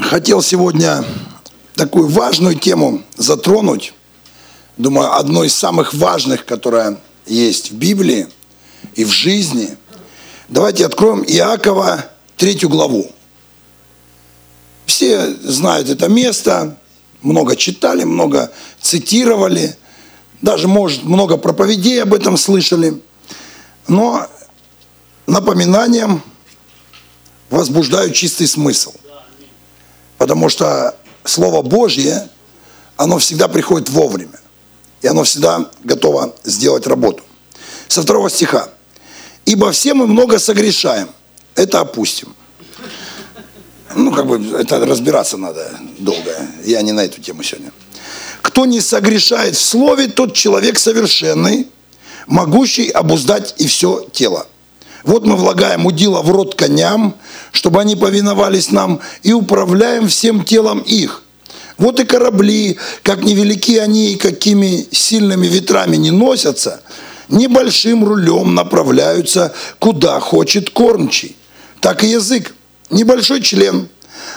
хотел сегодня такую важную тему затронуть. Думаю, одной из самых важных, которая есть в Библии и в жизни. Давайте откроем Иакова третью главу. Все знают это место, много читали, много цитировали, даже, может, много проповедей об этом слышали. Но напоминанием возбуждаю чистый смысл. Потому что Слово Божье, оно всегда приходит вовремя. И оно всегда готово сделать работу. Со второго стиха. «Ибо все мы много согрешаем». Это опустим. Ну, как бы, это разбираться надо долго. Я не на эту тему сегодня. «Кто не согрешает в слове, тот человек совершенный, могущий обуздать и все тело». Вот мы влагаем удила в рот коням, чтобы они повиновались нам, и управляем всем телом их. Вот и корабли, как невелики они и какими сильными ветрами не носятся, небольшим рулем направляются, куда хочет кормчий. Так и язык. Небольшой член,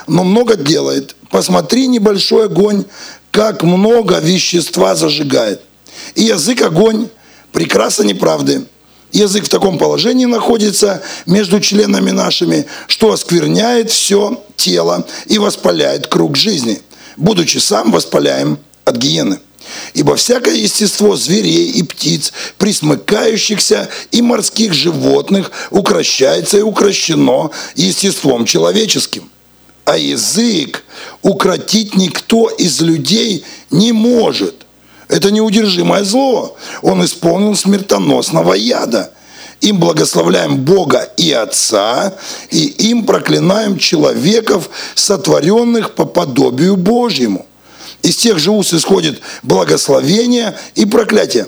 но много делает. Посмотри, небольшой огонь, как много вещества зажигает. И язык огонь, прекрасно неправды язык в таком положении находится между членами нашими, что оскверняет все тело и воспаляет круг жизни, будучи сам воспаляем от гиены. Ибо всякое естество зверей и птиц, присмыкающихся и морских животных, укращается и укращено естеством человеческим. А язык укротить никто из людей не может, это неудержимое зло. Он исполнил смертоносного яда. Им благословляем Бога и Отца, и им проклинаем человеков, сотворенных по подобию Божьему. Из тех же уст исходит благословение и проклятие.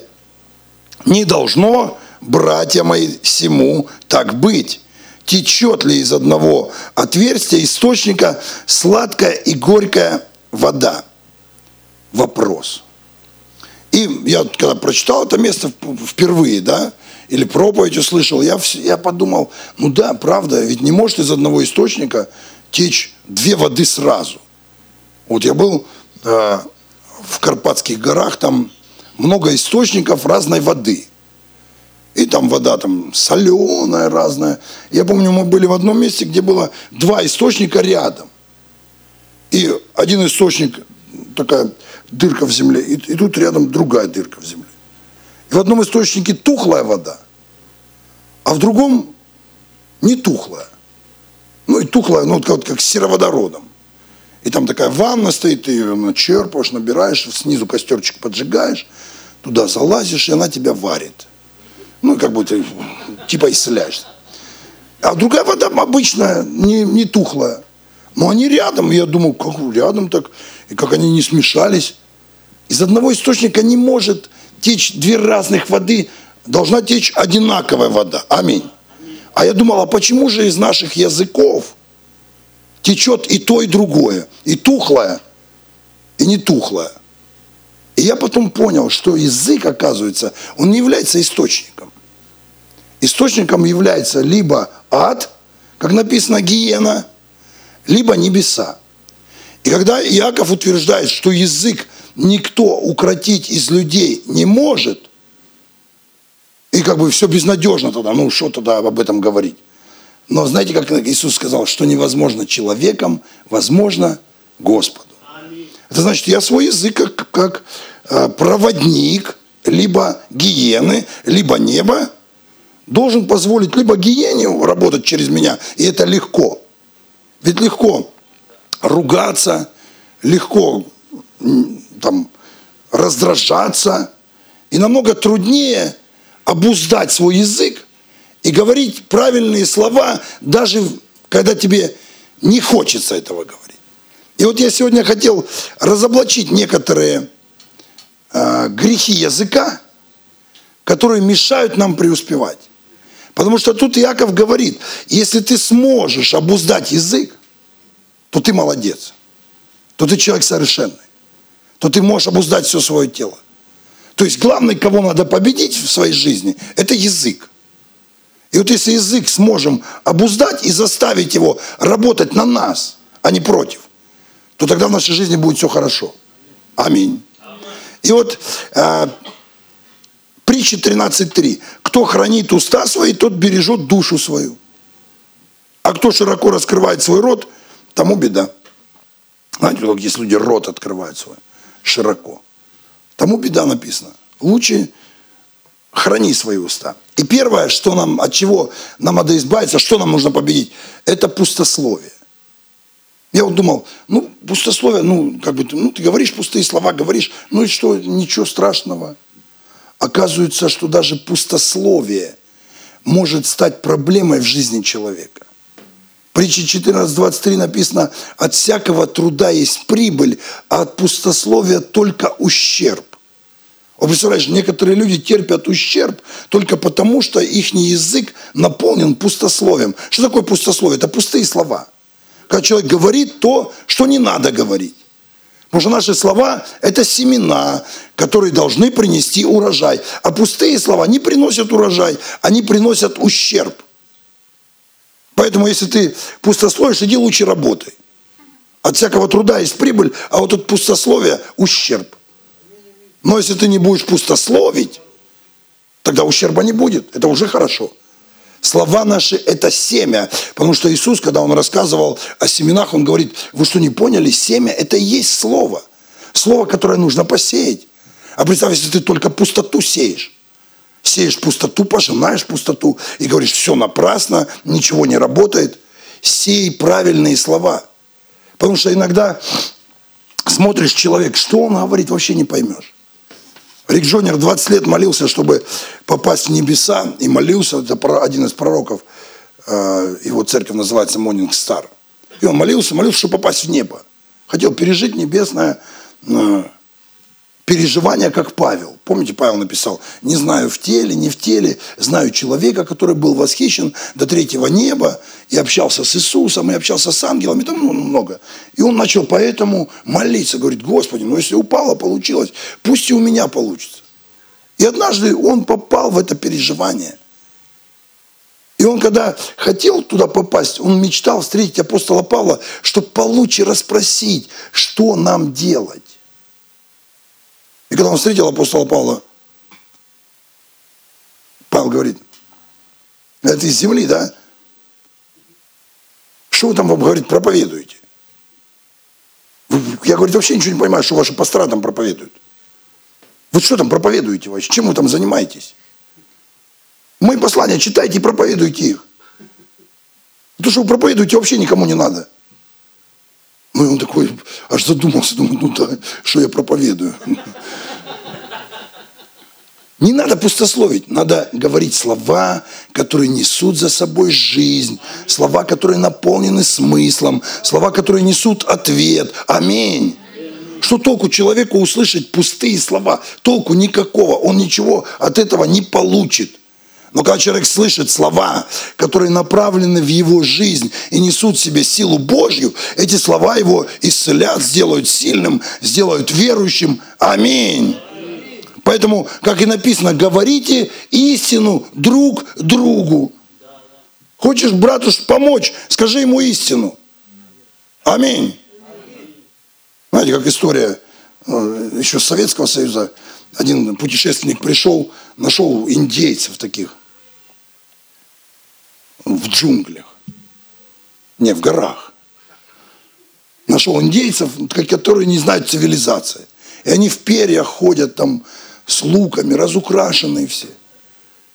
Не должно, братья мои, всему так быть. Течет ли из одного отверстия источника сладкая и горькая вода? Вопрос – и я когда прочитал это место впервые, да, или проповедь услышал, я, я подумал, ну да, правда, ведь не может из одного источника течь две воды сразу. Вот я был э, в Карпатских горах, там много источников разной воды. И там вода там соленая разная. Я помню, мы были в одном месте, где было два источника рядом. И один источник такая дырка в земле, и, и тут рядом другая дырка в земле. И в одном источнике тухлая вода, а в другом не тухлая. Ну и тухлая, ну вот как, с сероводородом. И там такая ванна стоит, ты ее начерпываешь, набираешь, снизу костерчик поджигаешь, туда залазишь, и она тебя варит. Ну, как ты типа исцеляешься. А другая вода обычная, не, не тухлая. Но они рядом. Я думал, как рядом так, и как они не смешались. Из одного источника не может течь две разных воды, должна течь одинаковая вода. Аминь. А я думал, а почему же из наших языков течет и то, и другое, и тухлое, и не тухлое? И я потом понял, что язык, оказывается, он не является источником. Источником является либо ад, как написано гиена – либо небеса. И когда Иаков утверждает, что язык никто укротить из людей не может, и как бы все безнадежно тогда, ну что тогда об этом говорить? Но знаете, как Иисус сказал, что невозможно человеком, возможно Господу. Это значит, я свой язык как, как э, проводник либо гиены, либо неба должен позволить либо гиене работать через меня, и это легко – ведь легко ругаться, легко там, раздражаться, и намного труднее обуздать свой язык и говорить правильные слова, даже когда тебе не хочется этого говорить. И вот я сегодня хотел разоблачить некоторые э, грехи языка, которые мешают нам преуспевать. Потому что тут Иаков говорит, если ты сможешь обуздать язык, то ты молодец, то ты человек совершенный, то ты можешь обуздать все свое тело. То есть главный, кого надо победить в своей жизни, это язык. И вот если язык сможем обуздать и заставить его работать на нас, а не против, то тогда в нашей жизни будет все хорошо. Аминь. И вот э, притча 13.3. Кто хранит уста свои, тот бережет душу свою. А кто широко раскрывает свой рот, тому беда. Знаете, как есть люди рот открывают свой широко. Тому беда написано. Лучше храни свои уста. И первое, что нам, от чего нам надо избавиться, что нам нужно победить, это пустословие. Я вот думал, ну, пустословие, ну, как бы, ну, ты говоришь пустые слова, говоришь, ну и что, ничего страшного. Оказывается, что даже пустословие может стать проблемой в жизни человека. Притче 14.23 написано, от всякого труда есть прибыль, а от пустословия только ущерб. Вот представляешь, некоторые люди терпят ущерб только потому, что их язык наполнен пустословием. Что такое пустословие? Это пустые слова. Когда человек говорит то, что не надо говорить. Потому что наши слова – это семена, которые должны принести урожай. А пустые слова не приносят урожай, они приносят ущерб. Поэтому, если ты пустословишь, иди лучше работай. От всякого труда есть прибыль, а вот от пустословия – ущерб. Но если ты не будешь пустословить, тогда ущерба не будет. Это уже хорошо. Слова наши – это семя. Потому что Иисус, когда Он рассказывал о семенах, Он говорит, вы что, не поняли? Семя – это и есть слово. Слово, которое нужно посеять. А представь, если ты только пустоту сеешь. Сеешь пустоту, пожинаешь пустоту и говоришь, все напрасно, ничего не работает. Сей правильные слова. Потому что иногда смотришь человек, что он говорит, вообще не поймешь. Рик Джонер 20 лет молился, чтобы попасть в небеса, и молился, это один из пророков, э, его церковь называется Morning Star. И он молился, молился, чтобы попасть в небо. Хотел пережить небесное переживание, как Павел. Помните, Павел написал, не знаю в теле, не в теле, знаю человека, который был восхищен до третьего неба, и общался с Иисусом, и общался с ангелами, там ну, много. И он начал поэтому молиться, говорит, Господи, ну если упало, получилось, пусть и у меня получится. И однажды он попал в это переживание. И он, когда хотел туда попасть, он мечтал встретить апостола Павла, чтобы получше расспросить, что нам делать. Он встретил апостола Павла, Павел говорит, это из земли, да? Что вы там вам, говорит, проповедуете? Я, говорит, вообще ничего не понимаю, что ваши пастора там проповедуют. Вы что там проповедуете вообще? Чем вы там занимаетесь? Мои послания читайте и проповедуйте их. То, что вы проповедуете, вообще никому не надо. Ну и он такой аж задумался, думает, ну да, что я проповедую. Не надо пустословить, надо говорить слова, которые несут за собой жизнь, слова, которые наполнены смыслом, слова, которые несут ответ. Аминь. Что толку человеку услышать пустые слова? Толку никакого, он ничего от этого не получит. Но когда человек слышит слова, которые направлены в его жизнь и несут в себе силу Божью, эти слова его исцелят, сделают сильным, сделают верующим. Аминь. Поэтому, как и написано, говорите истину друг другу. Хочешь брату помочь, скажи ему истину. Аминь. Знаете, как история э, еще Советского Союза. Один путешественник пришел, нашел индейцев таких – в джунглях. Не, в горах. Нашел индейцев, которые не знают цивилизации. И они в перьях ходят там с луками, разукрашенные все.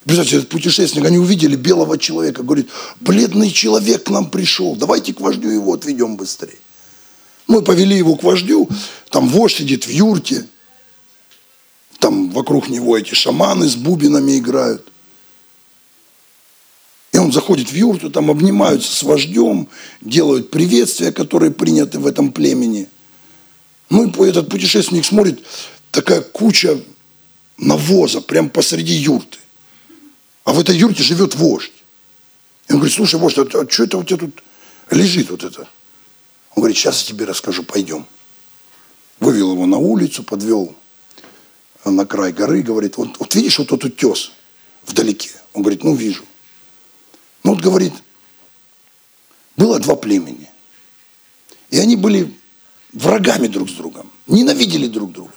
Представьте, этот путешественник, они увидели белого человека, говорит, бледный человек к нам пришел, давайте к вождю его отведем быстрее. Мы повели его к вождю, там вождь сидит в юрте, там вокруг него эти шаманы с бубинами играют. И он заходит в юрту, там обнимаются с вождем, делают приветствия, которые приняты в этом племени. Ну и этот путешественник смотрит, такая куча навоза прямо посреди юрты. А в этой юрте живет вождь. И он говорит, слушай, вождь, а, а что это у тебя тут лежит вот это? Он говорит, сейчас я тебе расскажу, пойдем. Вывел его на улицу, подвел на край горы, говорит, вот, вот видишь вот тот утес вдалеке? Он говорит, ну вижу. Ну вот говорит, было два племени. И они были врагами друг с другом, ненавидели друг друга.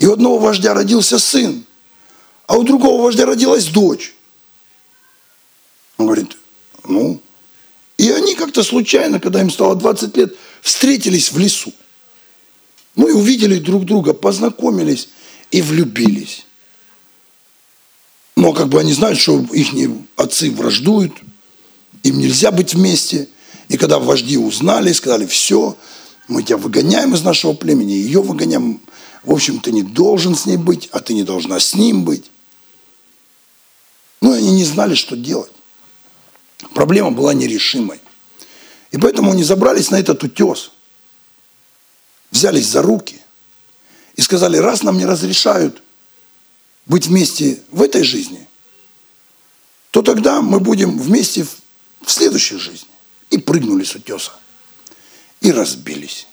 И у одного вождя родился сын, а у другого вождя родилась дочь. Он говорит, ну, и они как-то случайно, когда им стало 20 лет, встретились в лесу. Ну и увидели друг друга, познакомились и влюбились. Но как бы они знают, что их отцы враждуют, им нельзя быть вместе. И когда вожди узнали, сказали, все, мы тебя выгоняем из нашего племени, ее выгоняем. В общем, ты не должен с ней быть, а ты не должна с ним быть. Ну, они не знали, что делать. Проблема была нерешимой. И поэтому они забрались на этот утес, взялись за руки и сказали, раз нам не разрешают быть вместе в этой жизни, то тогда мы будем вместе в следующей жизни. И прыгнули с утеса. И разбились.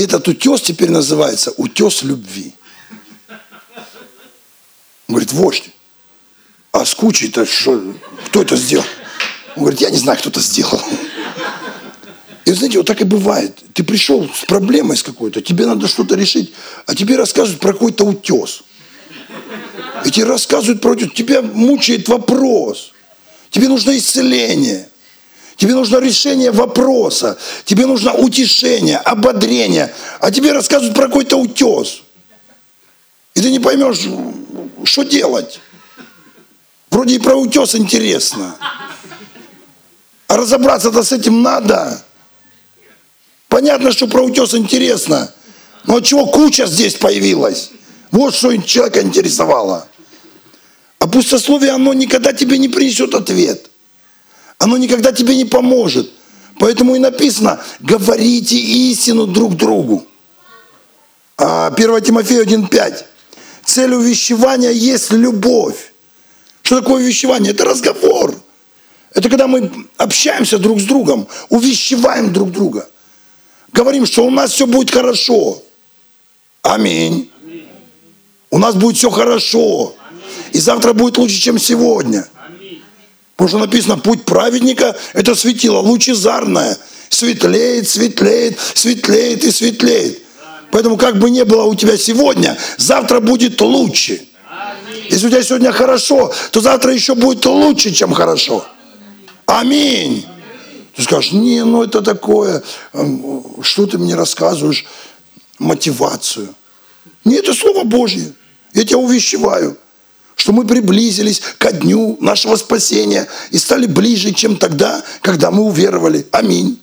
И этот утес теперь называется утес любви. Он говорит, вождь, а с кучей-то что, кто это сделал? Он говорит, я не знаю, кто это сделал. И знаете, вот так и бывает. Ты пришел с проблемой с какой-то, тебе надо что-то решить, а тебе рассказывают про какой-то утес. И тебе рассказывают про утес, тебя мучает вопрос. Тебе нужно исцеление. Тебе нужно решение вопроса. Тебе нужно утешение, ободрение. А тебе рассказывают про какой-то утес. И ты не поймешь, что делать. Вроде и про утес интересно. А разобраться-то с этим надо. Понятно, что про утес интересно. Но от чего куча здесь появилась? Вот что человека интересовало. А пустословие, оно никогда тебе не принесет ответ. Оно никогда тебе не поможет. Поэтому и написано, говорите истину друг другу. 1 а, Тимофею 1.5. Цель увещевания есть любовь. Что такое увещевание? Это разговор. Это когда мы общаемся друг с другом, увещеваем друг друга. Говорим, что у нас все будет хорошо. Аминь. У нас будет все хорошо. И завтра будет лучше, чем сегодня. Потому что написано, путь праведника – это светило лучезарное. Светлеет, светлеет, светлеет и светлеет. Поэтому как бы не было у тебя сегодня, завтра будет лучше. Если у тебя сегодня хорошо, то завтра еще будет лучше, чем хорошо. Аминь. Ты скажешь, не, ну это такое, эм, что ты мне рассказываешь, мотивацию. Не, это Слово Божье. Я тебя увещеваю, что мы приблизились ко дню нашего спасения и стали ближе, чем тогда, когда мы уверовали. Аминь.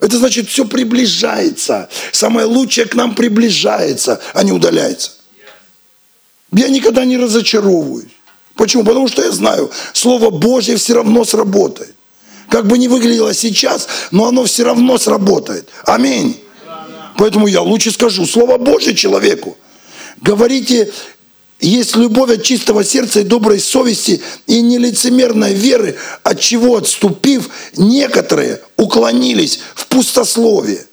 Это значит, все приближается. Самое лучшее к нам приближается, а не удаляется. Я никогда не разочаровываюсь. Почему? Потому что я знаю, Слово Божье все равно сработает. Как бы не выглядело сейчас, но оно все равно сработает. Аминь. Поэтому я лучше скажу Слово Божье человеку. Говорите есть любовь от чистого сердца и доброй совести и нелицемерной веры, от чего отступив, некоторые уклонились в пустословие.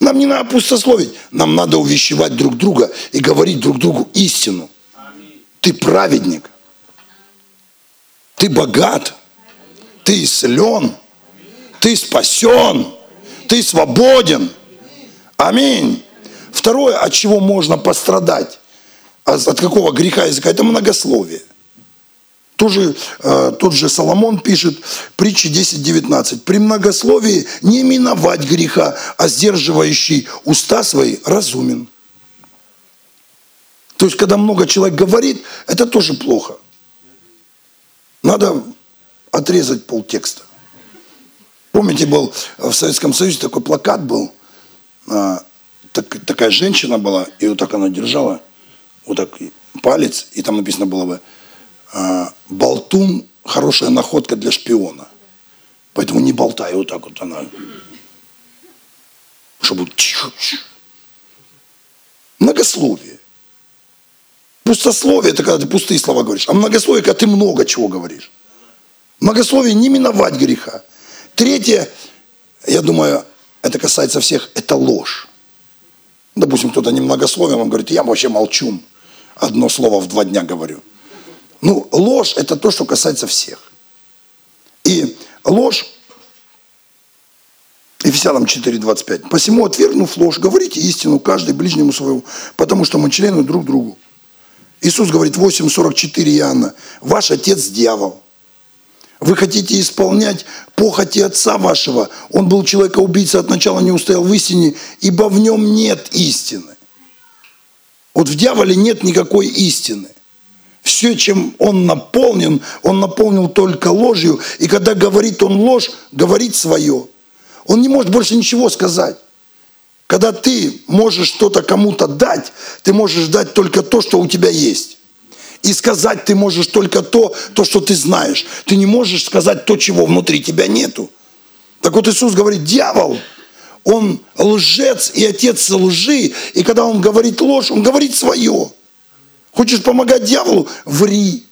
Нам не надо пустословить, нам надо увещевать друг друга и говорить друг другу истину. Ты праведник, ты богат, ты исцелен, ты спасен, ты свободен. Аминь. Второе, от чего можно пострадать от какого греха языка? Это многословие. Тоже, э, тот же Соломон пишет, притчи 10.19. При многословии не миновать греха, а сдерживающий уста свои разумен. То есть, когда много человек говорит, это тоже плохо. Надо отрезать полтекста. Помните, был в Советском Союзе такой плакат был, а, так, такая женщина была, и вот так она держала – вот так палец, и там написано было бы а, «Болтун – хорошая находка для шпиона». Поэтому не болтай, вот так вот она. Чтобы. Многословие. Пустословие – это когда ты пустые слова говоришь. А многословие – когда ты много чего говоришь. Многословие – не миновать греха. Третье, я думаю, это касается всех, это ложь. Допустим, кто-то немногословен, он говорит, я вообще молчу одно слово в два дня говорю. Ну, ложь – это то, что касается всех. И ложь, Ефесянам 4,25. «Посему, отвергнув ложь, говорите истину каждый ближнему своему, потому что мы члены друг другу». Иисус говорит 8,44 Иоанна. «Ваш отец – дьявол, вы хотите исполнять похоти отца вашего. Он был человека-убийца, от начала не устоял в истине, ибо в нем нет истины. Вот в дьяволе нет никакой истины. Все, чем он наполнен, он наполнил только ложью. И когда говорит он ложь, говорит свое. Он не может больше ничего сказать. Когда ты можешь что-то кому-то дать, ты можешь дать только то, что у тебя есть. И сказать ты можешь только то, то, что ты знаешь. Ты не можешь сказать то, чего внутри тебя нету. Так вот Иисус говорит, дьявол, он лжец и отец лжи. И когда он говорит ложь, он говорит свое. Хочешь помогать дьяволу? Ври.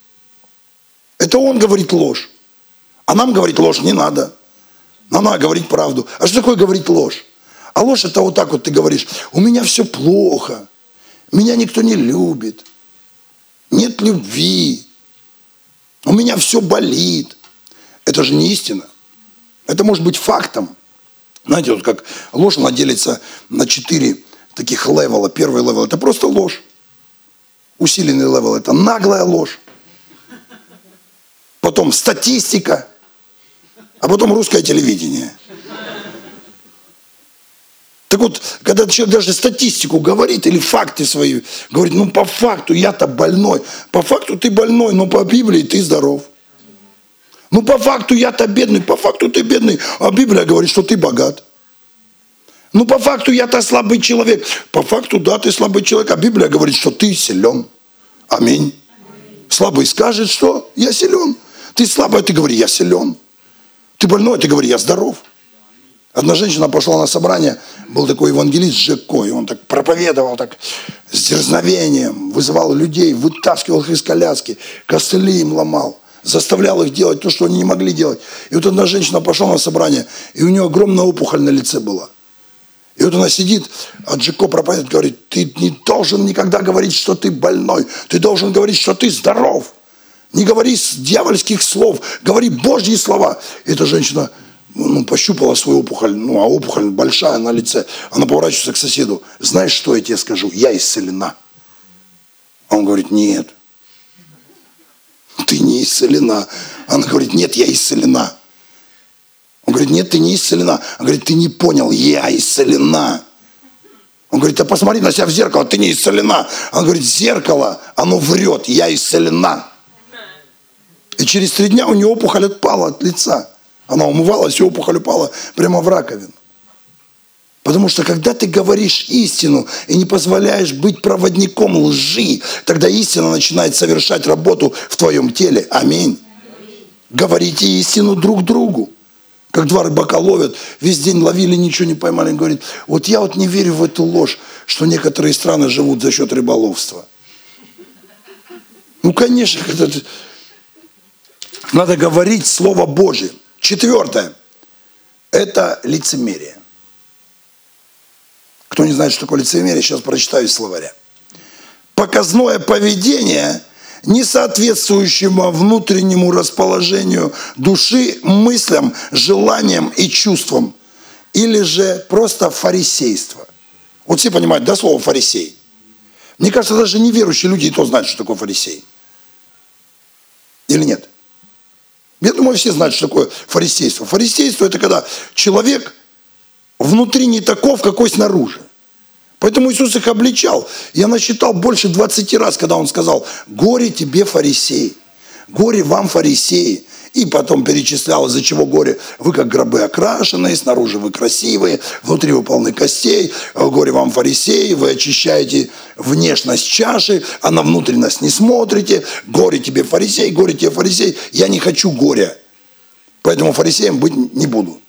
Это он говорит ложь. А нам говорить ложь не надо. Нам надо говорить правду. А что такое говорить ложь? А ложь это вот так вот ты говоришь, у меня все плохо, меня никто не любит, нет любви, у меня все болит. Это же не истина. Это может быть фактом. Знаете, вот как ложь, она делится на четыре таких level а. Первый level – это просто ложь. Усиленный level – это наглая ложь. Потом статистика, а потом русское телевидение – так вот, когда человек даже статистику говорит или факты свои, говорит, ну по факту я-то больной. По факту ты больной, но по Библии ты здоров. Ну по факту я-то бедный, по факту ты бедный, а Библия говорит, что ты богат. Ну по факту я-то слабый человек. По факту, да, ты слабый человек, а Библия говорит, что ты силен. Аминь. Слабый скажет, что я силен. Ты слабый, ты говори, я силен. Ты больной, ты говори, я здоров. Одна женщина пошла на собрание, был такой евангелист Жеко, и он так проповедовал так с дерзновением, вызывал людей, вытаскивал их из коляски, костыли им ломал, заставлял их делать то, что они не могли делать. И вот одна женщина пошла на собрание, и у нее огромная опухоль на лице была. И вот она сидит, а Джеко проповедует, говорит, ты не должен никогда говорить, что ты больной, ты должен говорить, что ты здоров. Не говори дьявольских слов, говори Божьи слова. И эта женщина ну, пощупала свою опухоль, ну, а опухоль большая на лице. Она поворачивается к соседу. Знаешь, что я тебе скажу? Я исцелена. А он говорит, нет. Ты не исцелена. Она говорит, нет, я исцелена. Он говорит, нет, ты не исцелена. Она говорит, ты не понял, я исцелена. Он говорит, а посмотри на себя в зеркало, ты не исцелена. Он говорит, зеркало, оно врет, я исцелена. И через три дня у нее опухоль отпала от лица. Она умывалась, и опухоль упала прямо в раковину. Потому что когда ты говоришь истину и не позволяешь быть проводником лжи, тогда истина начинает совершать работу в твоем теле. Аминь. Говорите истину друг другу. Как два рыбака ловят, весь день ловили, ничего не поймали. Он говорит, вот я вот не верю в эту ложь, что некоторые страны живут за счет рыболовства. Ну, конечно, это... надо говорить Слово Божье. Четвертое – это лицемерие. Кто не знает, что такое лицемерие, сейчас прочитаю из словаря. Показное поведение, не соответствующего внутреннему расположению души, мыслям, желаниям и чувствам. Или же просто фарисейство. Вот все понимают, да, слово фарисей? Мне кажется, даже неверующие люди и то знают, что такое фарисей. Или нет? Я думаю, все знают, что такое фарисейство. Фарисейство – это когда человек внутри не таков, какой снаружи. Поэтому Иисус их обличал. Я насчитал больше 20 раз, когда Он сказал, горе тебе, фарисей, горе вам, фарисеи. И потом перечислял, из-за чего горе. Вы как гробы окрашенные, снаружи вы красивые, внутри вы полны костей. Горе вам, фарисеи, вы очищаете внешность чаши, а на внутренность не смотрите. Горе тебе, фарисей, горе тебе, фарисей. Я не хочу горя. Поэтому фарисеем быть не буду.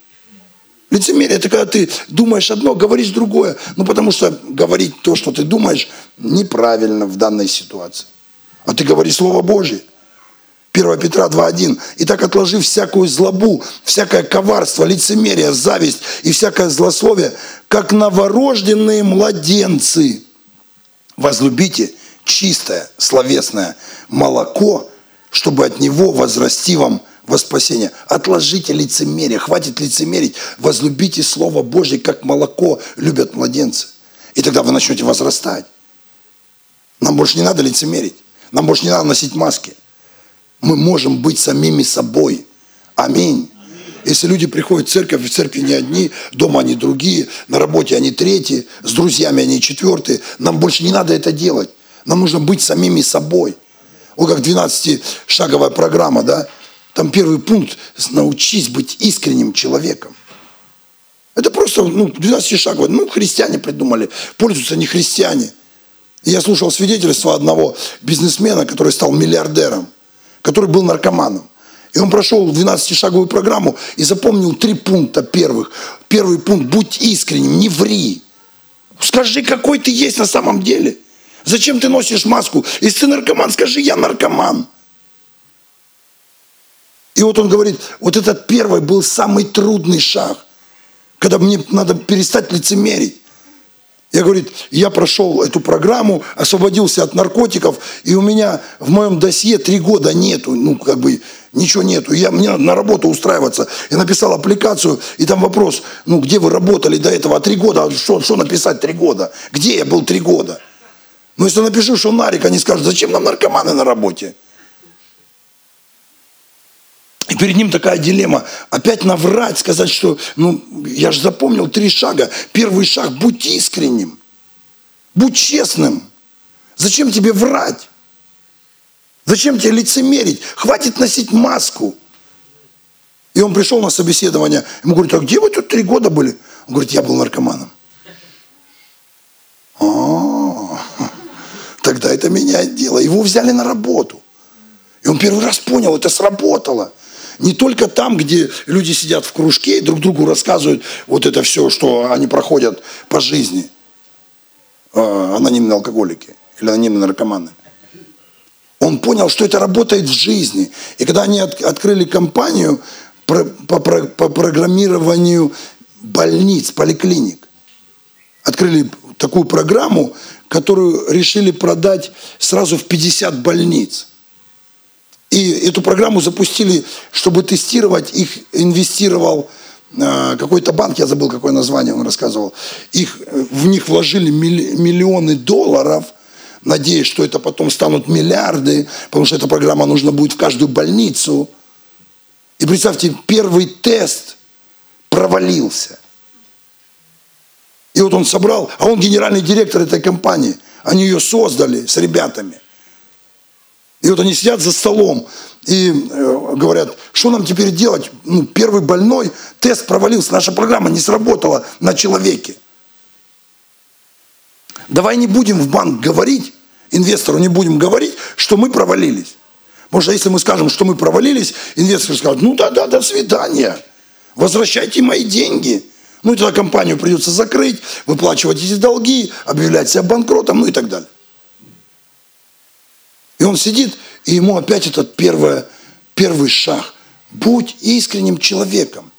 Лицемерие – это когда ты думаешь одно, говоришь другое. Ну, потому что говорить то, что ты думаешь, неправильно в данной ситуации. А ты говоришь Слово Божье – 1 Петра 2.1. «Итак, отложив всякую злобу, всякое коварство, лицемерие, зависть и всякое злословие, как новорожденные младенцы, возлюбите чистое словесное молоко, чтобы от него возрасти вам во спасение. Отложите лицемерие, хватит лицемерить, возлюбите Слово Божье, как молоко любят младенцы. И тогда вы начнете возрастать. Нам больше не надо лицемерить, нам больше не надо носить маски. Мы можем быть самими собой. Аминь. Если люди приходят в церковь, в церкви не одни, дома они другие, на работе они третьи, с друзьями они четвертые, нам больше не надо это делать. Нам нужно быть самими собой. Вот как 12-шаговая программа, да? Там первый пункт – научись быть искренним человеком. Это просто ну, 12 шагов. Ну, христиане придумали, пользуются не христиане. я слушал свидетельство одного бизнесмена, который стал миллиардером, который был наркоманом. И он прошел 12-шаговую программу и запомнил три пункта первых. Первый пункт – будь искренним, не ври. Скажи, какой ты есть на самом деле. Зачем ты носишь маску? Если ты наркоман, скажи, я наркоман. И вот он говорит, вот этот первый был самый трудный шаг, когда мне надо перестать лицемерить. Я говорит, я прошел эту программу, освободился от наркотиков, и у меня в моем досье три года нету, ну, как бы, ничего нету. Я, мне надо на работу устраиваться. Я написал аппликацию, и там вопрос, ну, где вы работали до этого? А три года, а что, что написать три года? Где я был три года? Ну, если напишу, что нарик, они скажут, зачем нам наркоманы на работе? И перед ним такая дилемма. Опять наврать, сказать, что, ну, я же запомнил три шага. Первый шаг, будь искренним. Будь честным. Зачем тебе врать? Зачем тебе лицемерить? Хватит носить маску. И он пришел на собеседование. Ему говорят, а где вы тут три года были? Он говорит, я был наркоманом. А, тогда это меняет дело. Его взяли на работу. И он первый раз понял, это сработало. Не только там, где люди сидят в кружке и друг другу рассказывают вот это все, что они проходят по жизни. А, анонимные алкоголики или анонимные наркоманы. Он понял, что это работает в жизни. И когда они от, открыли компанию по, по, по программированию больниц, поликлиник, открыли такую программу, которую решили продать сразу в 50 больниц – и эту программу запустили, чтобы тестировать, их инвестировал э, какой-то банк, я забыл, какое название он рассказывал, их, в них вложили миллионы долларов, надеясь, что это потом станут миллиарды, потому что эта программа нужна будет в каждую больницу. И представьте, первый тест провалился. И вот он собрал, а он генеральный директор этой компании. Они ее создали с ребятами. И вот они сидят за столом и э, говорят, что нам теперь делать? Ну, первый больной, тест провалился, наша программа не сработала на человеке. Давай не будем в банк говорить, инвестору не будем говорить, что мы провалились. Потому что если мы скажем, что мы провалились, инвестор скажет, ну да-да, до свидания, возвращайте мои деньги. Ну и тогда компанию придется закрыть, выплачивать эти долги, объявлять себя банкротом, ну и так далее. И он сидит, и ему опять этот первое, первый шаг. Будь искренним человеком.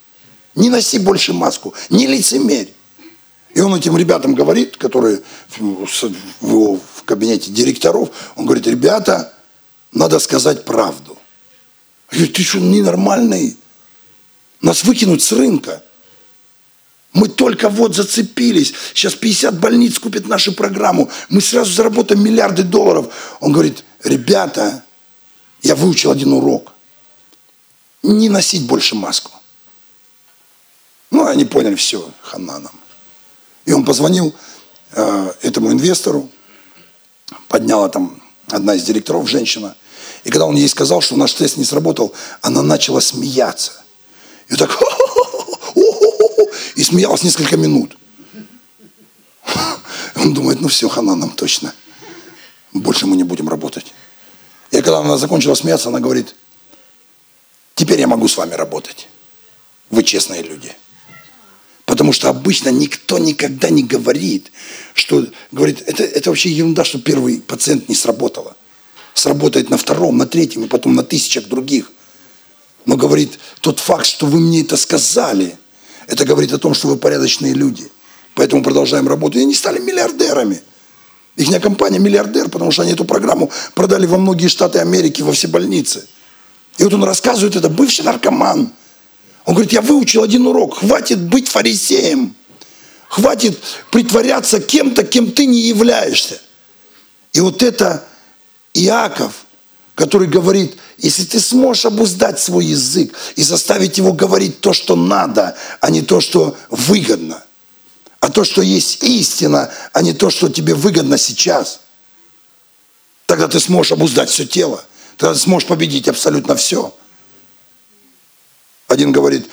Не носи больше маску, не лицемерь. И он этим ребятам говорит, которые в кабинете директоров, он говорит, ребята, надо сказать правду. Я говорю, ты что, ненормальный? Нас выкинуть с рынка. Мы только вот зацепились. Сейчас 50 больниц купят нашу программу. Мы сразу заработаем миллиарды долларов. Он говорит, ребята, я выучил один урок. Не носить больше маску. Ну, они поняли все, хана нам. И он позвонил э, этому инвестору, подняла там одна из директоров, женщина. И когда он ей сказал, что наш тест не сработал, она начала смеяться. И так, и смеялась несколько минут. Он думает, ну все, хана нам точно больше мы не будем работать. И когда она закончила смеяться, она говорит, теперь я могу с вами работать. Вы честные люди. Потому что обычно никто никогда не говорит, что, говорит, это, это вообще ерунда, что первый пациент не сработало. Сработает на втором, на третьем и потом на тысячах других. Но говорит, тот факт, что вы мне это сказали, это говорит о том, что вы порядочные люди. Поэтому продолжаем работу. И они стали миллиардерами. Их компания миллиардер, потому что они эту программу продали во многие штаты Америки, во все больницы. И вот он рассказывает, это бывший наркоман. Он говорит, я выучил один урок, хватит быть фарисеем. Хватит притворяться кем-то, кем ты не являешься. И вот это Иаков, который говорит, если ты сможешь обуздать свой язык и заставить его говорить то, что надо, а не то, что выгодно, а то, что есть истина, а не то, что тебе выгодно сейчас, тогда ты сможешь обуздать все тело, тогда ты сможешь победить абсолютно все. Один говорит,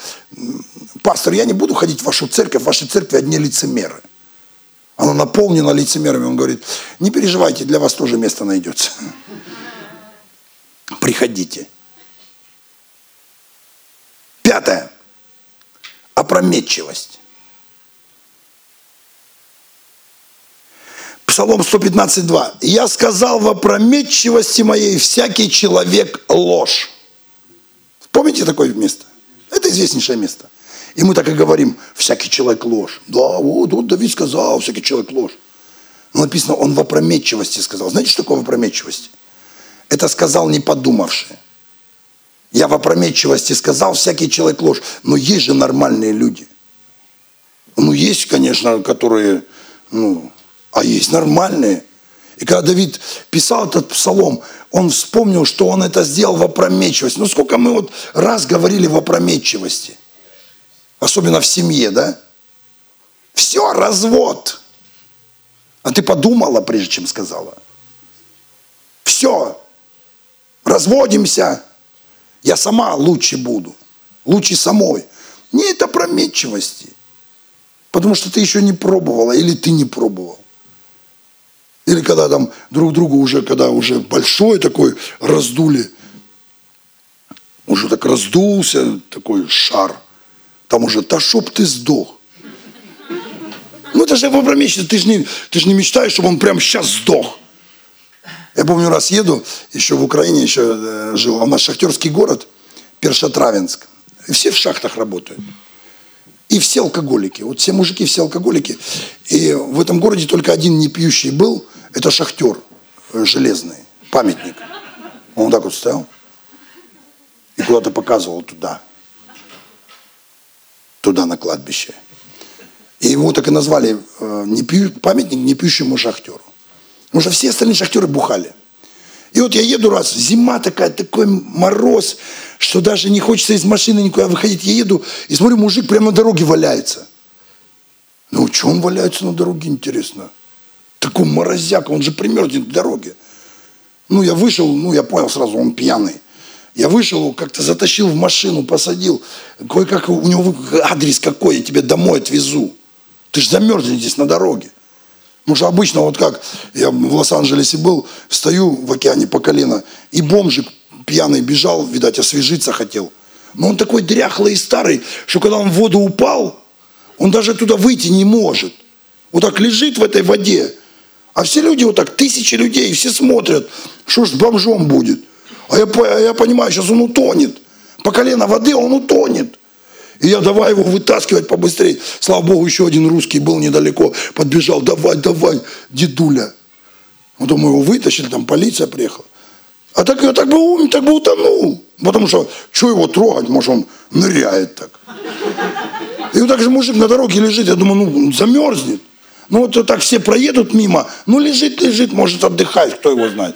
пастор, я не буду ходить в вашу церковь, в вашей церкви одни лицемеры. Она наполнена лицемерами. Он говорит, не переживайте, для вас тоже место найдется. Приходите. Пятое. Опрометчивость. Псалом 115.2. «Я сказал в опрометчивости моей всякий человек ложь». Помните такое место? Это известнейшее место. И мы так и говорим, всякий человек ложь. Да, вот, вот Давид сказал, всякий человек ложь. Но написано, он в опрометчивости сказал. Знаете, что такое в опрометчивости? Это сказал не подумавший. Я в опрометчивости сказал, всякий человек ложь. Но есть же нормальные люди. Ну, есть, конечно, которые, ну, а есть нормальные. И когда Давид писал этот псалом, он вспомнил, что он это сделал в опрометчивости. Ну, сколько мы вот раз говорили в опрометчивости. Особенно в семье, да? Все, развод. А ты подумала, прежде чем сказала? Все, разводимся. Я сама лучше буду. Лучше самой. Не это опрометчивости. Потому что ты еще не пробовала, или ты не пробовал. Или когда там друг другу уже, когда уже большой такой раздули, уже так раздулся такой шар, там уже, да чтоб ты сдох. Ну это же вопросительно, ты же не, ты же не мечтаешь, чтобы он прямо сейчас сдох. Я помню, раз еду, еще в Украине еще э, жил, а у нас шахтерский город, Першотравенск. И все в шахтах работают. И все алкоголики. Вот все мужики, все алкоголики. И в этом городе только один не пьющий был, это шахтер э, железный, памятник. Он так вот стоял и куда-то показывал туда. Туда, на кладбище. И его так и назвали э, не пью, памятник непьющему шахтеру. Потому что все остальные шахтеры бухали. И вот я еду раз, зима такая, такой мороз, что даже не хочется из машины никуда выходить. Я еду и смотрю, мужик прямо на дороге валяется. Ну, что он валяется на дороге, интересно? такой морозяк, он же примерзнет к дороге. Ну, я вышел, ну, я понял сразу, он пьяный. Я вышел, как-то затащил в машину, посадил. Кое-как у него адрес какой, я тебе домой отвезу. Ты же замерзнешь здесь на дороге. Потому что обычно, вот как я в Лос-Анджелесе был, стою в океане по колено, и бомжик пьяный бежал, видать, освежиться хотел. Но он такой дряхлый и старый, что когда он в воду упал, он даже туда выйти не может. Вот так лежит в этой воде, а все люди вот так, тысячи людей, все смотрят, что ж с бомжом будет. А я, я понимаю, сейчас он утонет. По колено воды он утонет. И я давай его вытаскивать побыстрее. Слава Богу, еще один русский был недалеко. Подбежал, давай, давай, дедуля. Потом мы его вытащили, там полиция приехала. А так, я так бы умер, так бы утонул. Потому что, что его трогать, может он ныряет так. И вот так же мужик на дороге лежит, я думаю, ну замерзнет. Ну вот так все проедут мимо, ну лежит, лежит, может отдыхать, кто его знает.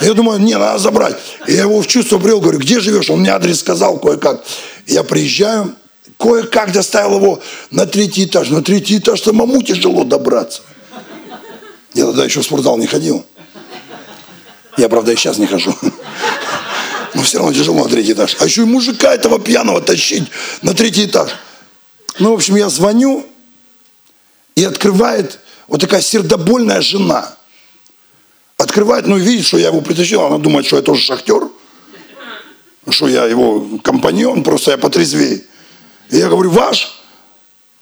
Я думаю, не, надо забрать. И я его в чувство привел, говорю, где живешь? Он мне адрес сказал кое-как. Я приезжаю, кое-как доставил его на третий этаж. На третий этаж самому тяжело добраться. Я тогда еще в спортзал не ходил. Я, правда, и сейчас не хожу. Но все равно тяжело на третий этаж. А еще и мужика этого пьяного тащить на третий этаж. Ну, в общем, я звоню, и открывает вот такая сердобольная жена. Открывает, ну видит, что я его притащил. Она думает, что я тоже шахтер. Что я его компаньон, просто я потрезвее. Я говорю, ваш?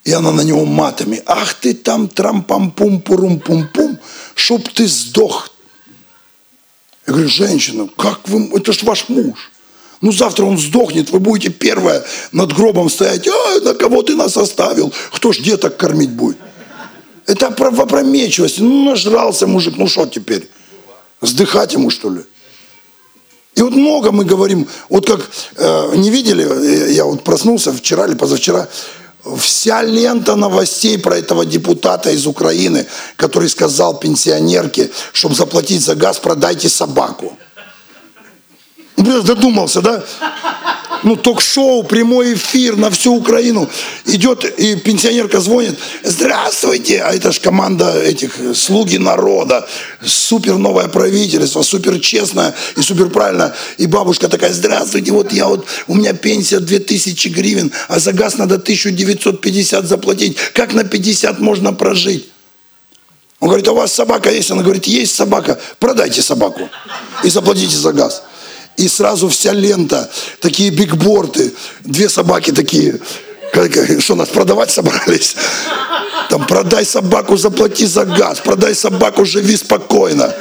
И она на него матами. Ах ты там трам-пам-пум-пурум-пум-пум, чтоб ты сдох. Я говорю, женщина, как вы, это ж ваш муж. Ну, завтра он сдохнет, вы будете первая над гробом стоять. А, на кого ты нас оставил? Кто ж деток кормить будет? Это в опрометчивости. Ну, нажрался мужик, ну что теперь? Сдыхать ему, что ли? И вот много мы говорим, вот как э, не видели, э, я вот проснулся вчера или позавчера, вся лента новостей про этого депутата из Украины, который сказал пенсионерке, чтобы заплатить за газ, продайте собаку. Ну, додумался, да? Ну, ток-шоу, прямой эфир на всю Украину. Идет, и пенсионерка звонит, здравствуйте, а это же команда этих слуги народа, супер новое правительство, супер честное и супер правильно. И бабушка такая, здравствуйте, вот я вот, у меня пенсия 2000 гривен, а за газ надо 1950 заплатить. Как на 50 можно прожить? Он говорит, а у вас собака есть? Она говорит, есть собака, продайте собаку и заплатите за газ и сразу вся лента, такие бигборды, две собаки такие, что нас продавать собрались? Там продай собаку, заплати за газ, продай собаку, живи спокойно.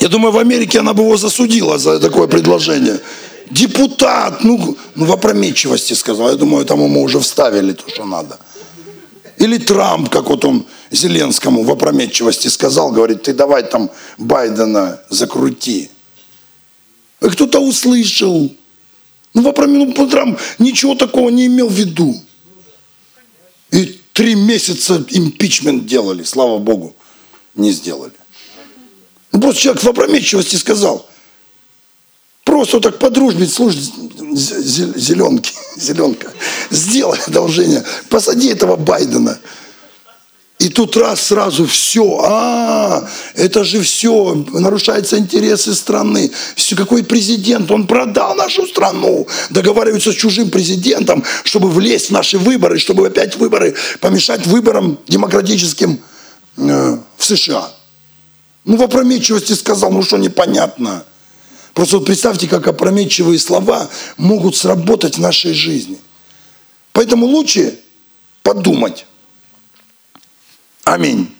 Я думаю, в Америке она бы его засудила за такое предложение. Депутат, ну, ну в опрометчивости сказал. Я думаю, там ему уже вставили то, что надо. Или Трамп, как вот он Зеленскому в опрометчивости сказал, говорит, ты давай там Байдена закрути. Кто-то услышал. Ну, Вапрамин Путрам ничего такого не имел в виду. И три месяца импичмент делали, слава Богу, не сделали. Ну, просто человек в опрометчивости сказал. Просто так подружбить, слушай, зеленки, зеленка, сделай одолжение, посади этого Байдена. И тут раз сразу все, а, это же все, нарушаются интересы страны. Все, какой президент, он продал нашу страну, договаривается с чужим президентом, чтобы влезть в наши выборы, чтобы опять выборы, помешать выборам демократическим э, в США. Ну, в опрометчивости сказал, ну что непонятно. Просто вот представьте, как опрометчивые слова могут сработать в нашей жизни. Поэтому лучше подумать. Аминь.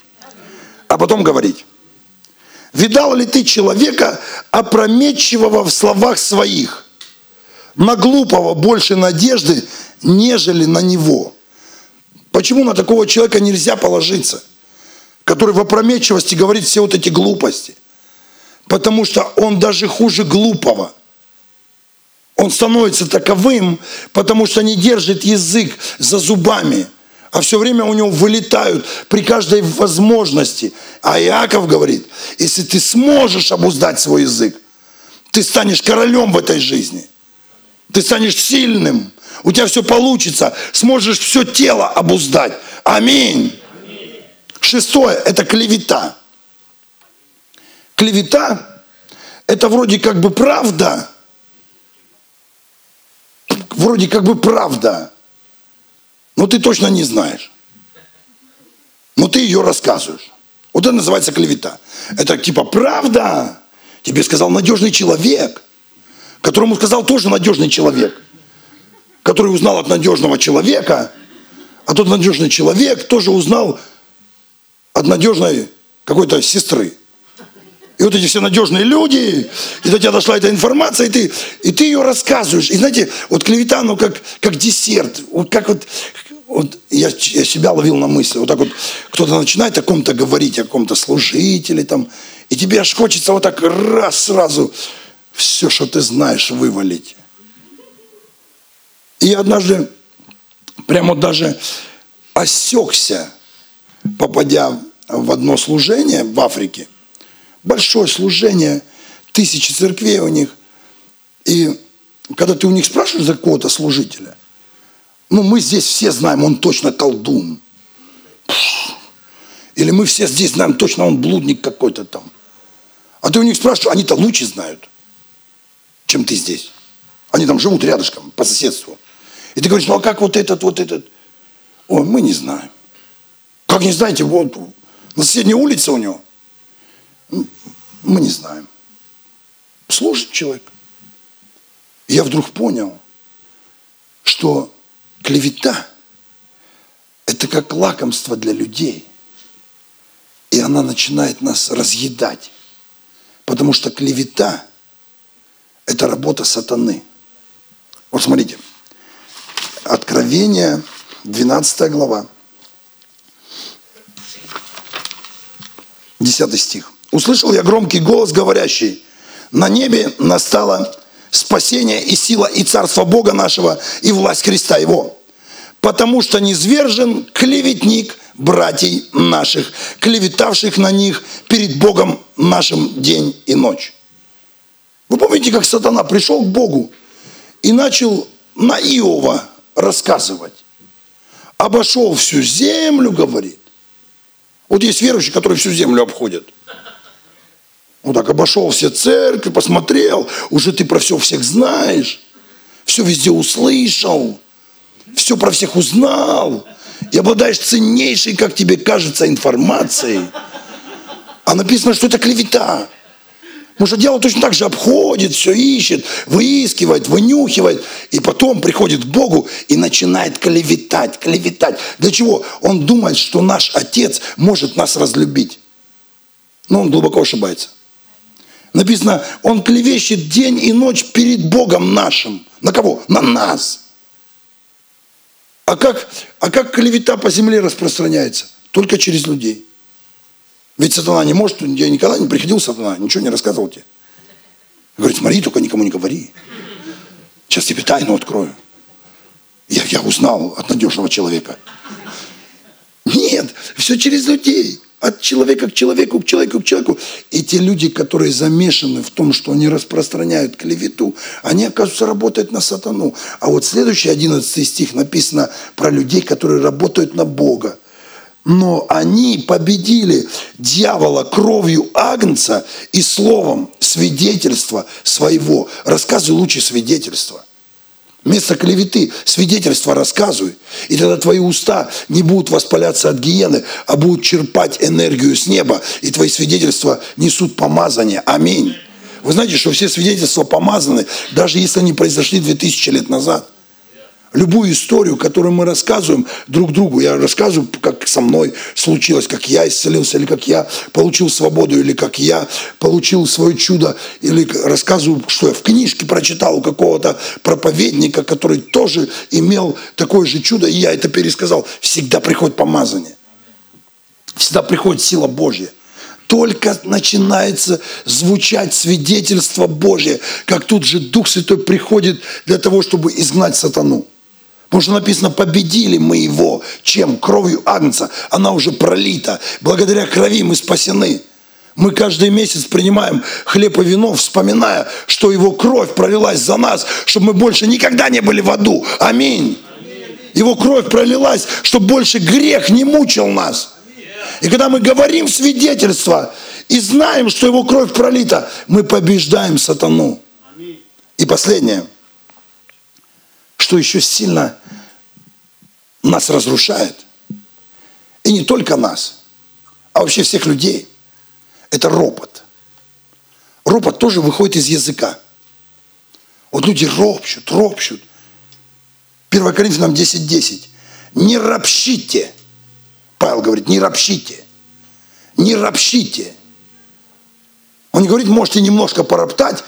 А потом говорить. Видал ли ты человека, опрометчивого в словах своих, на глупого больше надежды, нежели на него? Почему на такого человека нельзя положиться, который в опрометчивости говорит все вот эти глупости? Потому что он даже хуже глупого. Он становится таковым, потому что не держит язык за зубами – а все время у него вылетают при каждой возможности. А Иаков говорит, если ты сможешь обуздать свой язык, ты станешь королем в этой жизни. Ты станешь сильным. У тебя все получится. Сможешь все тело обуздать. Аминь. Шестое – это клевета. Клевета – это вроде как бы правда. Вроде как бы правда но ты точно не знаешь. Но ты ее рассказываешь. Вот это называется клевета. Это типа правда. Тебе сказал надежный человек, которому сказал тоже надежный человек, который узнал от надежного человека, а тот надежный человек тоже узнал от надежной какой-то сестры. И вот эти все надежные люди, и до тебя дошла эта информация, и ты, и ты ее рассказываешь. И знаете, вот клевета, ну как, как десерт, вот как вот, вот я, я себя ловил на мысли, вот так вот кто-то начинает о ком-то говорить, о ком-то служителе там, и тебе аж хочется вот так раз сразу все, что ты знаешь, вывалить. И я однажды прямо даже осекся, попадя в одно служение в Африке – большое служение, тысячи церквей у них. И когда ты у них спрашиваешь за какого-то служителя, ну, мы здесь все знаем, он точно колдун. Или мы все здесь знаем, точно он блудник какой-то там. А ты у них спрашиваешь, они-то лучше знают, чем ты здесь. Они там живут рядышком, по соседству. И ты говоришь, ну а как вот этот, вот этот? Ой, мы не знаем. Как не знаете, вот на соседней улице у него. Мы не знаем. Служит человек. я вдруг понял, что клевета – это как лакомство для людей. И она начинает нас разъедать. Потому что клевета – это работа сатаны. Вот смотрите. Откровение, 12 глава. 10 стих. «Услышал я громкий голос, говорящий, на небе настало спасение и сила и царство Бога нашего и власть креста Его, потому что низвержен клеветник братьей наших, клеветавших на них перед Богом нашим день и ночь». Вы помните, как сатана пришел к Богу и начал на Иова рассказывать. Обошел всю землю, говорит. Вот есть верующие, которые всю землю обходят. Вот так обошел все церкви, посмотрел, уже ты про все всех знаешь, все везде услышал, все про всех узнал, и обладаешь ценнейшей, как тебе кажется, информацией. А написано, что это клевета. Потому что дело точно так же обходит, все ищет, выискивает, вынюхивает. И потом приходит к Богу и начинает клеветать, клеветать. Для чего? Он думает, что наш Отец может нас разлюбить. Но он глубоко ошибается. Написано, он клевещет день и ночь перед Богом нашим. На кого? На нас. А как, а как клевета по земле распространяется? Только через людей. Ведь сатана не может, я никогда не приходил сатана, ничего не рассказывал тебе. Говорит, смотри, только никому не говори. Сейчас тебе тайну открою. Я, я узнал от надежного человека. Нет, все через людей. От человека к человеку, к человеку, к человеку. И те люди, которые замешаны в том, что они распространяют клевету, они, оказывается, работают на сатану. А вот следующий 11 стих написано про людей, которые работают на Бога но они победили дьявола кровью Агнца и словом свидетельства своего. Рассказывай лучше свидетельства. Вместо клеветы свидетельства рассказывай. И тогда твои уста не будут воспаляться от гиены, а будут черпать энергию с неба. И твои свидетельства несут помазание. Аминь. Вы знаете, что все свидетельства помазаны, даже если они произошли 2000 лет назад – Любую историю, которую мы рассказываем друг другу, я рассказываю, как со мной случилось, как я исцелился, или как я получил свободу, или как я получил свое чудо, или рассказываю, что я в книжке прочитал у какого-то проповедника, который тоже имел такое же чудо, и я это пересказал. Всегда приходит помазание. Всегда приходит сила Божья только начинается звучать свидетельство Божье, как тут же Дух Святой приходит для того, чтобы изгнать сатану. Потому что написано, победили мы его. Чем? Кровью Агнца. Она уже пролита. Благодаря крови мы спасены. Мы каждый месяц принимаем хлеб и вино, вспоминая, что его кровь пролилась за нас, чтобы мы больше никогда не были в аду. Аминь. Его кровь пролилась, чтобы больше грех не мучил нас. И когда мы говорим свидетельство и знаем, что его кровь пролита, мы побеждаем сатану. И последнее – что еще сильно нас разрушает. И не только нас, а вообще всех людей. Это ропот. Ропот тоже выходит из языка. Вот люди ропщут, ропщут. 1 Коринфянам 10.10. 10. Не ропщите. Павел говорит, не ропщите. Не ропщите. Он не говорит, можете немножко пороптать.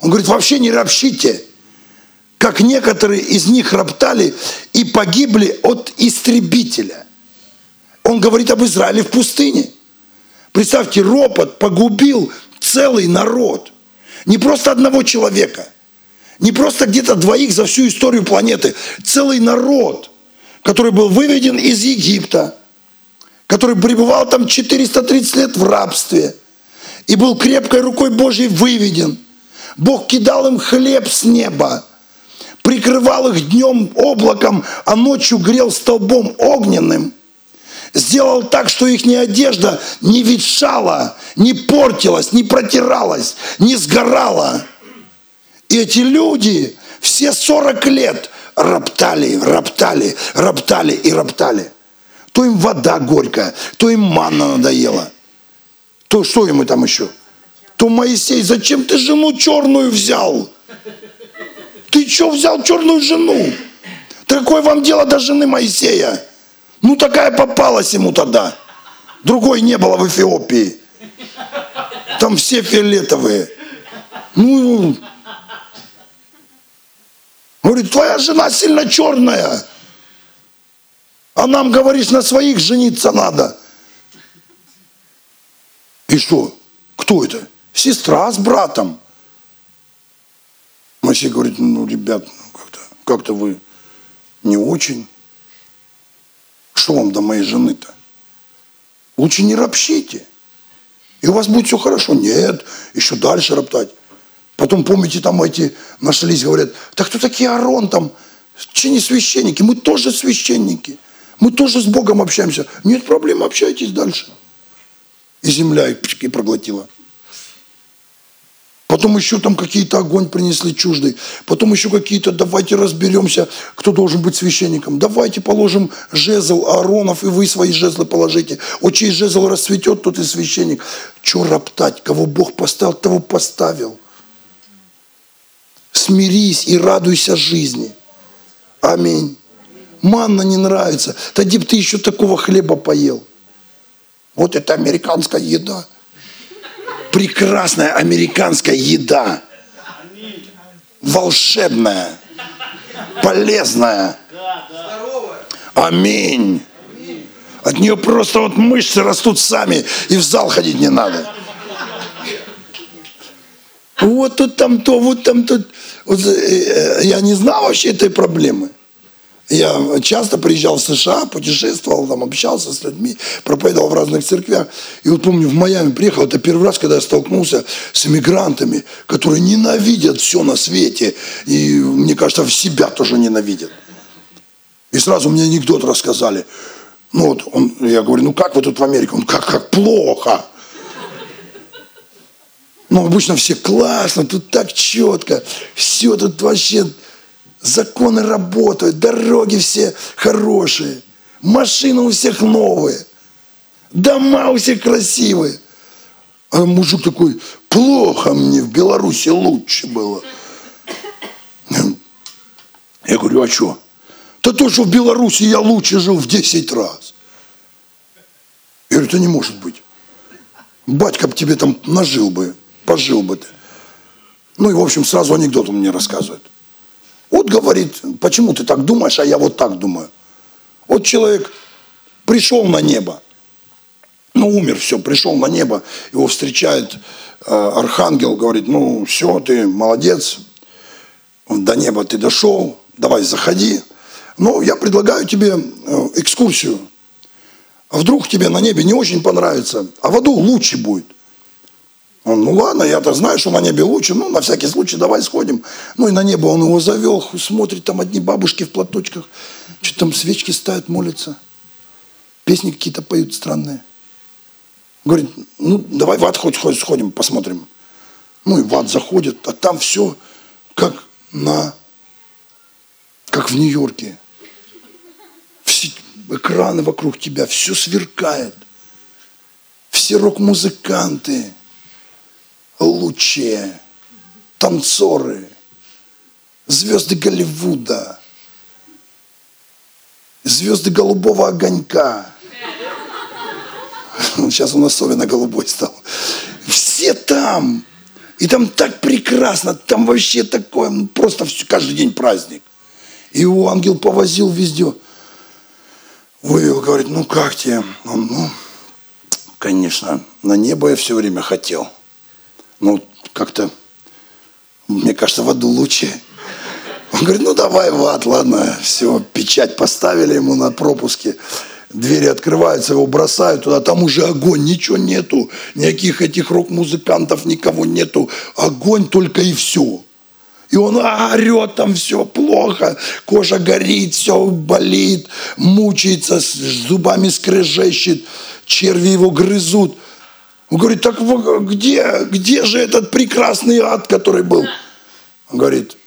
Он говорит, вообще не ропщите как некоторые из них роптали и погибли от истребителя. Он говорит об Израиле в пустыне. Представьте, ропот погубил целый народ. Не просто одного человека, не просто где-то двоих за всю историю планеты. Целый народ, который был выведен из Египта, который пребывал там 430 лет в рабстве и был крепкой рукой Божьей выведен. Бог кидал им хлеб с неба – прикрывал их днем облаком, а ночью грел столбом огненным. Сделал так, что их ни одежда не ветшала, не портилась, не протиралась, не сгорала. И эти люди все 40 лет роптали, роптали, роптали и роптали. То им вода горькая, то им манна надоела. То что ему там еще? То Моисей, зачем ты жену черную взял? Ты что взял черную жену? Какое вам дело до жены Моисея? Ну такая попалась ему тогда. Другой не было в Эфиопии. Там все фиолетовые. Ну, говорит, твоя жена сильно черная. А нам, говоришь, на своих жениться надо. И что? Кто это? Сестра с братом. Моисей говорит, ну, ребят, ну, как-то как вы не очень. Что вам до моей жены-то? Лучше не ропщите. И у вас будет все хорошо. Нет, еще дальше роптать. Потом, помните, там эти нашлись, говорят, так кто такие Арон там? Че не священники? Мы тоже священники. Мы тоже с Богом общаемся. Нет проблем, общайтесь дальше. И земля и проглотила. Потом еще там какие-то огонь принесли чуждый. Потом еще какие-то, давайте разберемся, кто должен быть священником. Давайте положим жезл Ааронов, и вы свои жезлы положите. Вот чей жезл расцветет, тот и священник. Че роптать? Кого Бог поставил, того поставил. Смирись и радуйся жизни. Аминь. Манна не нравится. Тогда бы ты еще такого хлеба поел. Вот это американская еда прекрасная американская еда. Волшебная. Полезная. Аминь. От нее просто вот мышцы растут сами, и в зал ходить не надо. Вот тут там то, вот там тут. Вот, э, э, я не знал вообще этой проблемы. Я часто приезжал в США, путешествовал, там общался с людьми, проповедовал в разных церквях. И вот помню, в Майами приехал, это первый раз, когда я столкнулся с иммигрантами, которые ненавидят все на свете. И, мне кажется, в себя тоже ненавидят. И сразу мне анекдот рассказали. Ну вот, он, я говорю, ну как вы тут в Америке? Он, как, как плохо. Ну, обычно все классно, тут так четко, все тут вообще Законы работают, дороги все хорошие, машины у всех новые, дома у всех красивые. А мужик такой, плохо мне, в Беларуси лучше было. Я говорю, а что? Да то, что в Беларуси я лучше жил в 10 раз. Я говорю, это не может быть. Батька бы тебе там нажил бы, пожил бы ты. Ну и, в общем, сразу анекдот он мне рассказывает. Вот говорит, почему ты так думаешь, а я вот так думаю. Вот человек пришел на небо, ну умер, все, пришел на небо, его встречает э, архангел, говорит, ну все, ты молодец, до неба ты дошел, давай заходи. Но я предлагаю тебе э, экскурсию. А вдруг тебе на небе не очень понравится, а в аду лучше будет – он, ну ладно, я-то знаю, что на небе лучше, ну на всякий случай давай сходим. Ну и на небо он его завел, смотрит, там одни бабушки в платочках, что там свечки ставят, молятся. Песни какие-то поют странные. Говорит, ну давай в ад хоть, хоть сходим, посмотрим. Ну и в ад заходит, а там все как на, как в Нью-Йорке. Все экраны вокруг тебя, все сверкает. Все рок-музыканты, лучшие танцоры, звезды Голливуда, звезды голубого огонька. Сейчас он особенно голубой стал. Все там. И там так прекрасно, там вообще такое, ну, просто все, каждый день праздник. И его ангел повозил везде. Вывел, говорит, ну как тебе? Он, ну, конечно, на небо я все время хотел – ну, как-то, мне кажется, в аду лучше. Он говорит, ну давай в ад, ладно, все, печать поставили ему на пропуске, двери открываются, его бросают туда, там уже огонь, ничего нету, никаких этих рок-музыкантов, никого нету, огонь только и все. И он орет там все плохо, кожа горит, все болит, мучается, зубами скрежещет, черви его грызут. Он говорит, так где, где же этот прекрасный ад, который был? Он говорит,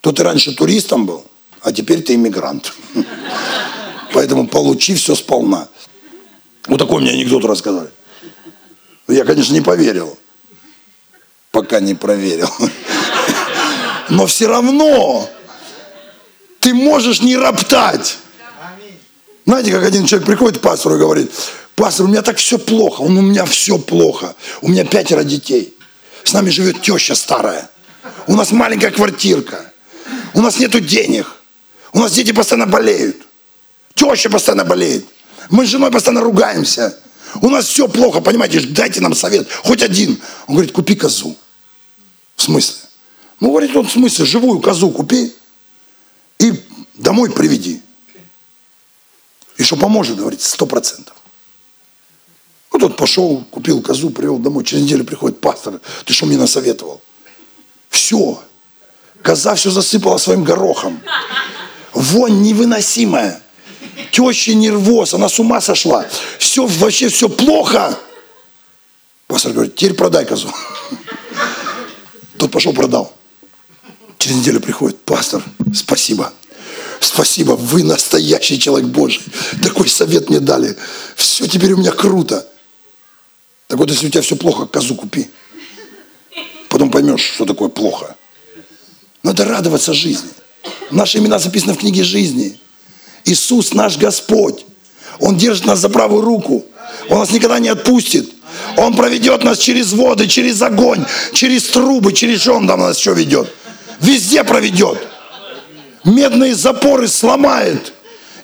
то ты раньше туристом был, а теперь ты иммигрант. Поэтому получи все сполна. Вот такой мне анекдот рассказали. Я, конечно, не поверил, пока не проверил. Но все равно ты можешь не роптать. Знаете, как один человек приходит к пастору и говорит, пастор, у меня так все плохо, он, у меня все плохо, у меня пятеро детей, с нами живет теща старая, у нас маленькая квартирка, у нас нету денег, у нас дети постоянно болеют, теща постоянно болеет, мы с женой постоянно ругаемся, У нас все плохо, понимаете, дайте нам совет, хоть один. Он говорит, купи козу. В смысле? Ну, говорит он, в смысле, живую козу купи и домой приведи. И что поможет, говорит, сто процентов. Вот тот пошел, купил козу, привел домой. Через неделю приходит пастор. Ты что мне насоветовал? Все. Коза все засыпала своим горохом. Вонь невыносимая. Теща нервоз, она с ума сошла. Все, вообще все плохо. Пастор говорит, теперь продай козу. Тот пошел, продал. Через неделю приходит, пастор, спасибо. Спасибо, вы настоящий человек Божий. Такой совет мне дали. Все теперь у меня круто. Так вот, если у тебя все плохо, козу купи. Потом поймешь, что такое плохо. Надо радоваться жизни. Наши имена записаны в книге жизни. Иисус наш Господь. Он держит нас за правую руку. Он нас никогда не отпустит. Он проведет нас через воды, через огонь, через трубы, через что он там нас еще ведет. Везде проведет. Медные запоры сломает.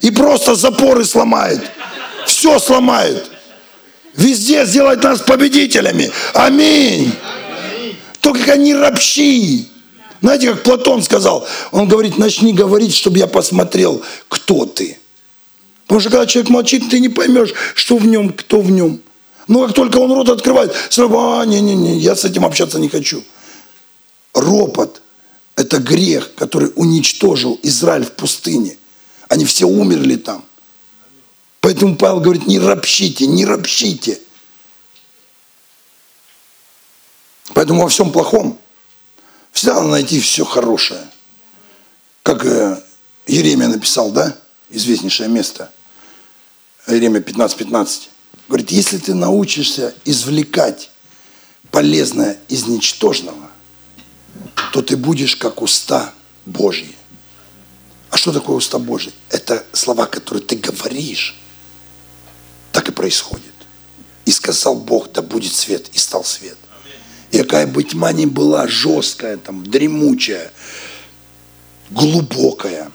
И просто запоры сломает. Все сломает. Везде сделать нас победителями. Аминь. Только не ропщи. Знаете, как Платон сказал? Он говорит, начни говорить, чтобы я посмотрел, кто ты. Потому что когда человек молчит, ты не поймешь, что в нем, кто в нем. Но как только он рот открывает, сразу, а, не-не-не, я с этим общаться не хочу. Ропот – это грех, который уничтожил Израиль в пустыне. Они все умерли там. Поэтому Павел говорит, не ропщите, не ропщите. Поэтому во всем плохом всегда надо найти все хорошее. Как э, Еремия написал, да? Известнейшее место. Еремия 15.15. 15. Говорит, если ты научишься извлекать полезное из ничтожного, то ты будешь как уста Божьи. А что такое уста Божьи? Это слова, которые ты говоришь и происходит. И сказал Бог, да будет свет, и стал свет. И какая бы тьма ни была жесткая, там, дремучая, глубокая,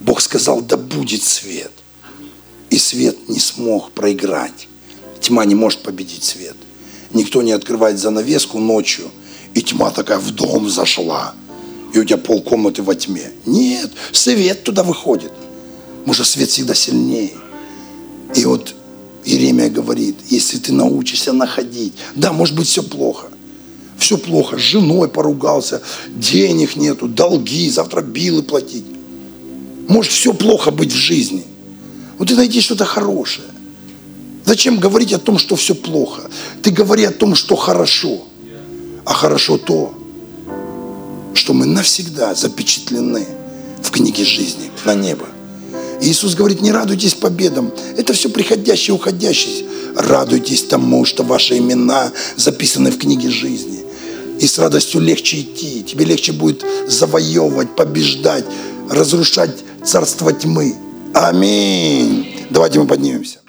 Бог сказал, да будет свет. И свет не смог проиграть. Тьма не может победить свет. Никто не открывает занавеску ночью, и тьма такая в дом зашла, и у тебя полкомнаты во тьме. Нет, свет туда выходит. Может, свет всегда сильнее. И вот Иеремия говорит, если ты научишься находить, да, может быть, все плохо. Все плохо, с женой поругался, денег нету, долги, завтра билы платить. Может все плохо быть в жизни. Вот ты найди что-то хорошее. Зачем говорить о том, что все плохо? Ты говори о том, что хорошо. А хорошо то, что мы навсегда запечатлены в книге жизни на небо. Иисус говорит, не радуйтесь победам. Это все приходящее, уходящее. Радуйтесь тому, что ваши имена записаны в книге жизни. И с радостью легче идти. Тебе легче будет завоевывать, побеждать, разрушать царство тьмы. Аминь. Давайте мы поднимемся.